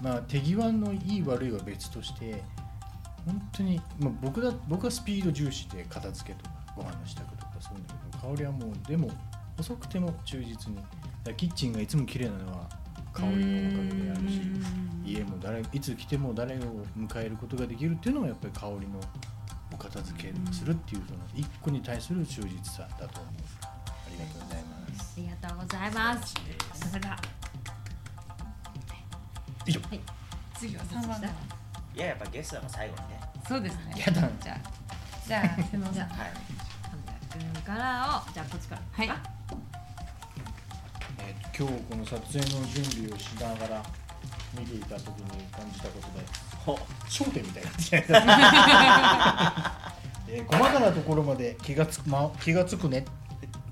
まあ手際のいい悪いは別として本当に、まあ、僕だ僕はスピード重視で片付けとかご飯の支度とかそういうんだけど香りはもうでも遅くても忠実にキッチンがいつも綺麗なのは香りのおかげであるし家も誰いつ来ても誰を迎えることができるっていうのはやっぱり香りのお片付けするっていうその一個に対する忠実さだと思う。ありがとうございます。ありがとうございます。それでは以上次は3番だいややっぱゲストが最後にね。そうですね。やだじゃあじゃあ瀬野さんじゃはい君からをじゃあこっちからはいあえーと今日この撮影の準備をしながら見ていた時に感じたことでほ焦点みたいになってきたえー細かなところまで気がつく、ま、気がつくね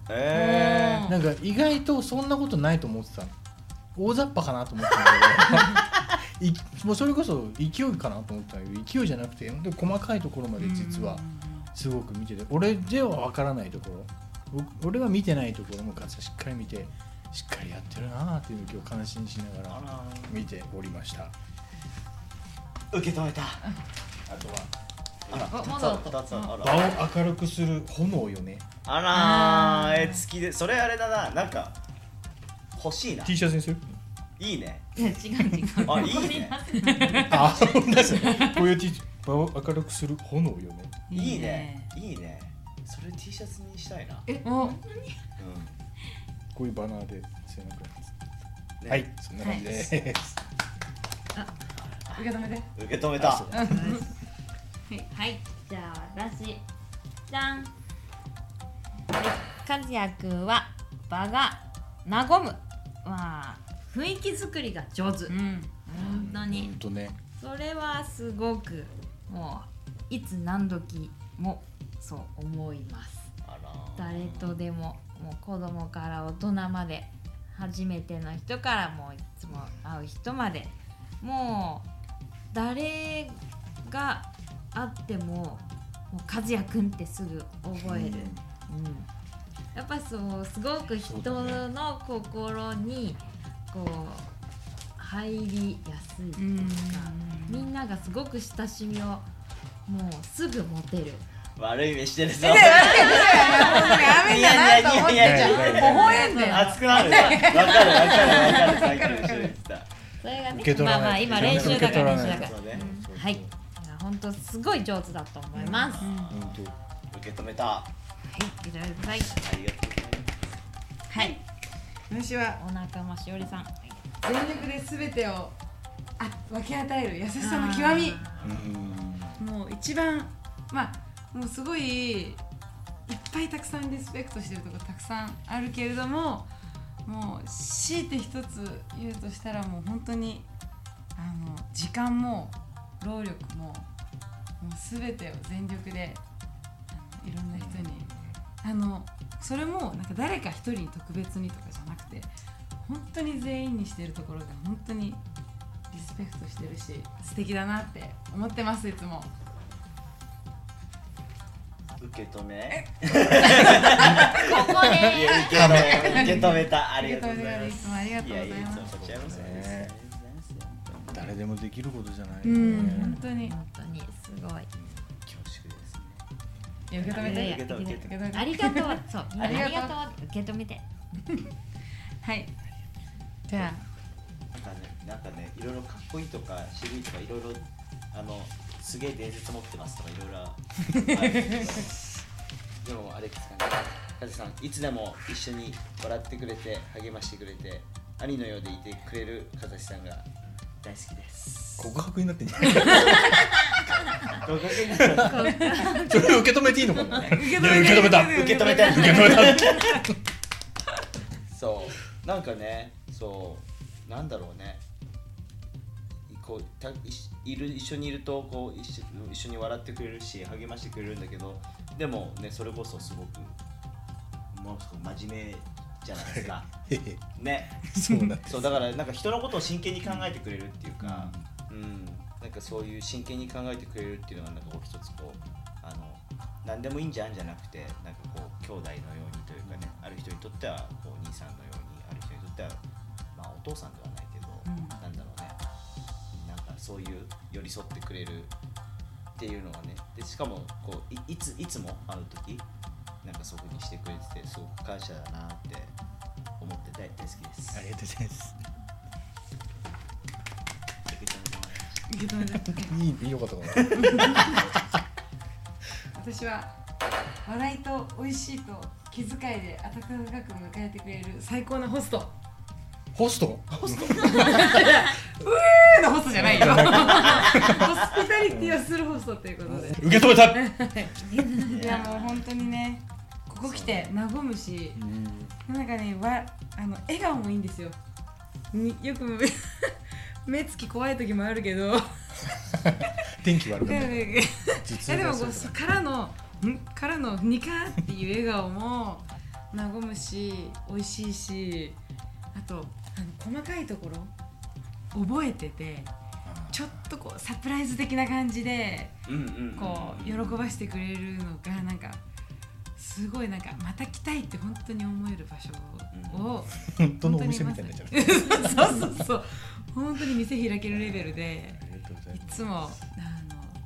えうんなんか意外とそんなことないと思ってたの大雑把かなと思ってたんだけどいもうそれこそ勢いかなと思ったんだけど勢いじゃなくて本当に細かいところまで実はすごく見てて俺では分からないところ。お俺は見てないところもガツしっかり見てしっかりやってるなーっていうのを今日感心しながら見ておりました。受け止めた。あとはあらあまだつあら。場を明るくする炎よね。あらえ月でそれあれだな。なんか欲しいな。T シャツにする？いいね違う違う。あいいね。あ本当です。ねこういう T 場を明るくする炎よね。いいね。いいね。それ T シャツにしたいな。えおうこういうバナーで背中にはいそんな感じです、受け止めて。受け止めた。はいじゃあ私じゃん。はい和也くんは場が和む。まあ雰囲気作りが上手。うん。本当に。ほんとね。それはすごくもういつ何時もそう思います。誰とでももう子供から大人まで初めての人からもういつも会う人まで。もう誰が会ってももう和也くんってすぐ覚える、うん。やっぱそうすごく人の心にこう入りやすいというか、みんながすごく親しみをもうすぐ持てる。悪い目してるぞ。やめんだなと思っていやいやいやいや微笑んで熱くなるわかるわかるわかるそれがねまあまあ今練習だから練習だからはい本当すごい上手だと思います、受け止めたあいいりがとうございますはい私はお仲間しおりさん。全力で全てをあ分け与える優しさの極み。うん。もう一番まあもうすごいいっぱいたくさんリスペクトしてるところたくさんあるけれどももう強いて一つ言うとしたらもう本当にあの時間も労力ももう全てを全力であのいろんな人にあのそれもなんか誰か一人に特別にとかじゃなくて本当に全員にしてるところが本当にリスペクトしてるし素敵だなって思ってますいつも。受け止め。ここで。受け止め。受け止めた。ありがとうございまいつもありがとうございます。誰でもできることじゃないようん、ね本当に。本当に。すごい受け止めて。受け止めて。ありがとう。そう。ありがとう。受け止めて。はい。じゃなんかねなんかねいろいろかっこいいとか渋いとかいろいろあのすげえ伝説持ってますとかいろいろ。でもあれですかね。カズさんいつでも一緒に笑ってくれて励ましてくれて兄のようでいてくれるカズさんが大好きです。告白になってんじゃない それ 受け止めていいのかな。受けいや受け止めた。受け止めた受け止めた。そう。なんかねそう。なんだろうね。こうたいいる一緒にいるとこう一緒一緒に笑ってくれるし励ましてくれるんだけどでもねそれこそすごくもうすごく真面目じゃないですか。ね。そうなんです。そうだからなんか人のことを真剣に考えてくれるっていうか、うん、なんかそういう真剣に考えてくれるっていうのがなんかこう一つこうあの何でもいいんじゃんじゃなくてなんかこう兄弟のようにというかねある人にとってはこうお兄さんのようにある人にとってはまあお父さんではないけど、うん。なんだろうね。なんかそういう寄り添ってくれるっていうのがねでしかもこういいついつも会う時なんかそこにしてくれててすごく感謝だなって思って大大好きです。ありがとうございますいいいいよかったかな私は笑いと美味しいと気遣いで温かく迎えてくれる最高なホスト。ホスト？うーのホストじゃないよ。ホスピタリティをするホストということで。受け止めたいやもう本当にね、ここ来て和むし。なんかねわあの笑顔もいいんですよによく目目つき怖い時もあるけど。天気悪くなる。いやでもこうからのん？からのニカーっていう笑顔も和むし美味しいしあとあの細かいところ覚えててちょっとこうサプライズ的な感じでこう喜ばしてくれるのがなんかすごいなんかまた来たいって本当に思える場所を本当のお店みたいになっちゃう そうそうそう本当に店開けるレベルでいつもあの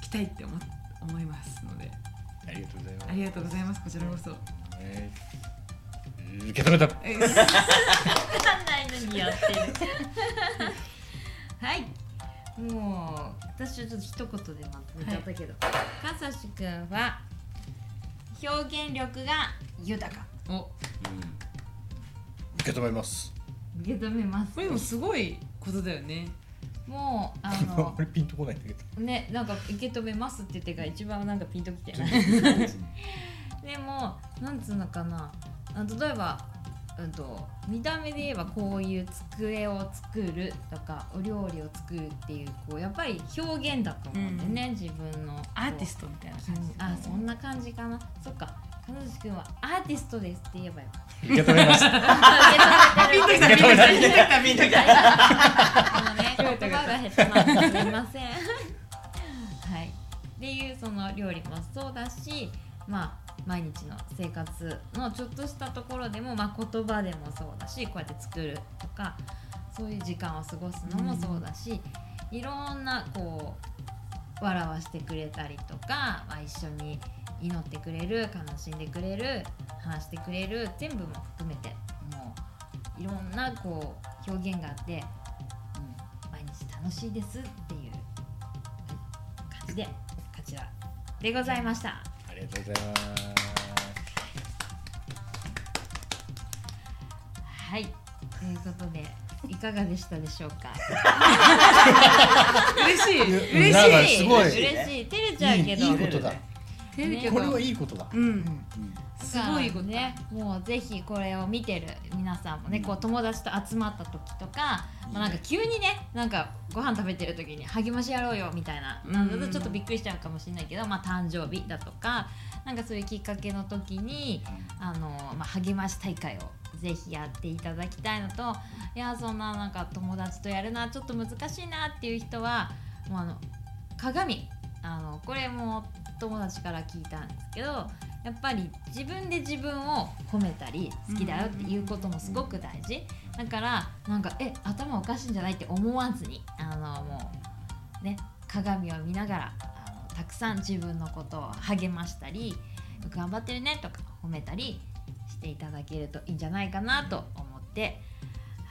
来たいって思思いますので。ありがとうございます。ありがとうございますこちらこそ。ね受け止めた。えわかんないのにやってるはいもう私はちょっと一言でまとめちゃった。けど、かさしくんは表現力が豊かお受け止めます受け止めますこれでもすごいことだよね。もうあ あんのまりピンとこないんだけど。ねなんか受け止めますって言ってから一番なんかピンときてない。でもなんつうのかな。あ例えば、うん、と見た目で言えばこういう机を作るとかお料理を作るっていうこうやっぱり表現だと思うんでね、自分の。アーティストみたいなうん。感じあそんな感じかな。そっか彼女くんはアーティストですって言えばよ。受け止めました。たピンときたピンときたピンときたね言葉が下手なんですみませんはい。っていうその料理もそうだしまあ毎日の生活のちょっとしたところでも、まあ、言葉でもそうだしこうやって作るとかそういう時間を過ごすのもそうだし、いろんなこう笑わしてくれたりとか、まあ、一緒に祈ってくれる悲しんでくれる話してくれる全部も含めてもういろんなこう表現があって、うん、毎日楽しいですっていうはい感じでこちらでございました。ありがとうございます。はい。ということでいかがでしたでしょうか？嬉しい。うん嬉しい。すごい。嬉しい。照れちゃうけど。いいことだ照れるけどこれはいいことだ。うん。すごいこと。だねもうぜひこれを見てる皆さんもね、こう友達と集まった時とか、まあ、なんか急にねなんかご飯食べてる時に励ましやろうよみたいな、うん。なんだとちょっとびっくりしちゃうかもしれないけど、まあ、誕生日だとかなんかそういうきっかけの時にあの、まあ、励まし大会をぜひやっていただきたいのといやそんななんか友達とやるのはちょっと難しいなっていう人はもうあの鏡。あのこれも友達から聞いたんですけどやっぱり自分で自分を褒めたり好きだよっていうこともすごく大事。だからなんかえ頭おかしいんじゃないって思わずにあのもうね鏡を見ながらあのたくさん自分のことを励ましたり頑張ってるねとか褒めたりしていただけるといいんじゃないかなと思って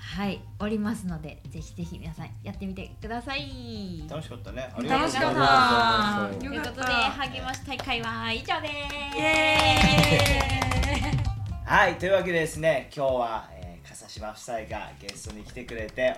はいおりますのでぜひぜひ皆さんやってみてください。楽しかったね。ありがとう楽しかっございまたということで励まし大会は以上です。イエーイ。すはいというわけでですね今日は、えー、笠島夫妻がゲストに来てくれて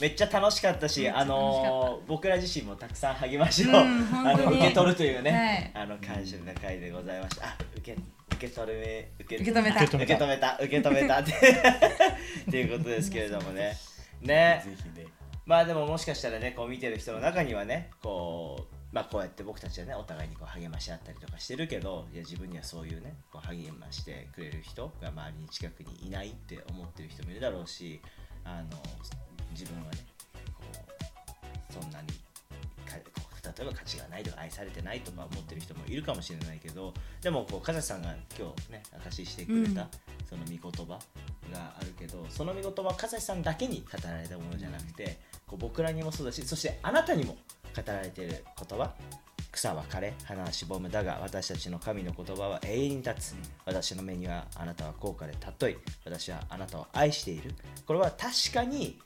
めっちゃ楽しかったし、あのー僕ら自身もたくさん励ましを、うんあの受け取るというね、はい。あの感謝な回でございました。あ受け受け取るめ受け受け止めた。受け止めた。受け止めた。って っていうことですけれどもね。ね。ぜひねまあでももしかしたらねこう見てる人の中にはねこうまあこうやって僕たちはねお互いにこう励まし合ったりとかしてるけどいや自分にはそういうねこう励ましてくれる人が周りに近くにいないって思ってる人もいるだろうしあの自分はねこうそんなにえば価値がないとか愛されてないとか思ってる人もいるかもしれないけどでもこう風さんが今日ね証ししてくれた、うん。その御言葉があるけどその御言葉は風さんだけに語られたものじゃなくてこう僕らにもそうだしそしてあなたにも語られている言葉草は枯れ花はしぼむだが私たちの神の言葉は永遠に立つ。私の目にはあなたは高価で尊い私はあなたを愛している。これは確かに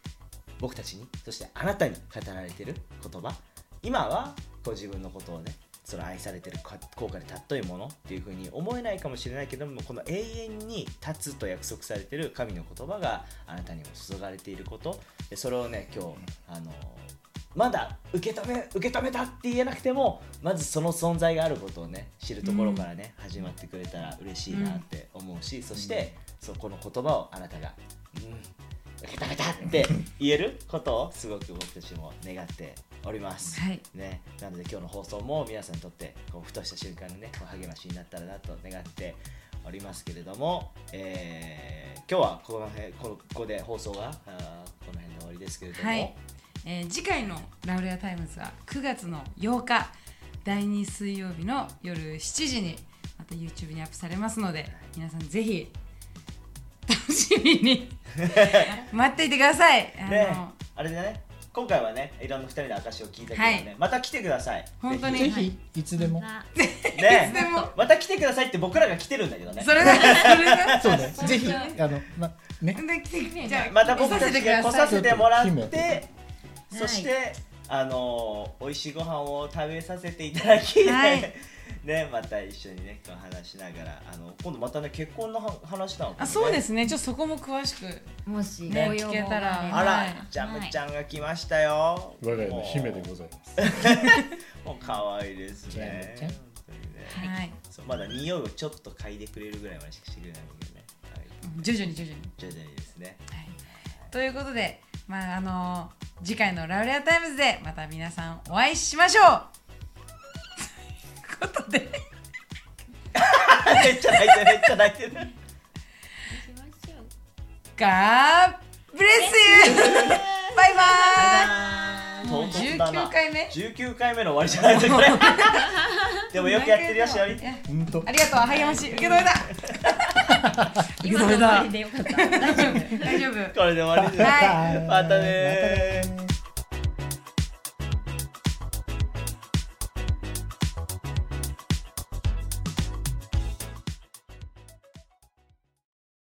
僕たちにそしてあなたに語られている言葉今はこう自分のことをねその愛されてるか高価で尊いものっていうふうに思えないかもしれないけどもこの永遠に立つと約束されている神の言葉があなたにも注がれていること。でそれをね今日あのまだ受け止め受け止めたって言えなくてもまずその存在があることをね知るところからね、始まってくれたら嬉しいなって思うし、そしてそこの言葉をあなたが「うん受け止めた!」って言えることをすごく僕たちも願っております。はいね、なので今日の放送も皆さんにとってこうふとした瞬間にねこう励ましになったらなと願っておりますけれども、えー今日はこの辺このここで放送があーこの辺で終わりですけれども、はいえー次回のラウレアタイムズは9月の8日第2水曜日の夜7時にまた YouTube にアップされますので皆さんぜひ楽しみに。待っていてください。あの、ね、あれでね。今回はねいろんな2人の証を聞いたけどね、はい。また来てください。本当に。ぜぜひいつでも。なひいつねでも。また来てくださいって僕らが来てるんだけどね。それだ。それだ。そうねぜひあのまね。で来てじゃあまた僕たちが来させてもらっ姫てそして、あのー美味しいご飯を食べさせていただき、はいねまた一緒にねこう話しながらあの今度またね結婚のは話なのあそうですね。ちょっとそこも詳しくもしね聞けたら。があら、はい。ジャムちゃんが来ましたよ。我が家の姫でございます。もう可愛いですね。ジャムちゃん？本当にね。はい。そうまだ匂いをちょっと嗅いでくれるぐらいまでしかしてくれないんだけどね、はい、徐々に徐々に。徐々にですね。はい、ということで、まああの次回の「ラウレアタイムズ」でまた皆さんお会いしましょうことで。めっちゃ泣いてるめっちゃ泣いてる。しましょうガーブレスユー。バイバーイ。もう唐突だな。19回目。19回目の終わりじゃないですかこれでもよくやってるよしおり。ありがとう。励まし。受け止めた。今の終わりでよかった。大丈夫。大丈夫。これで終わりです。はい。またねー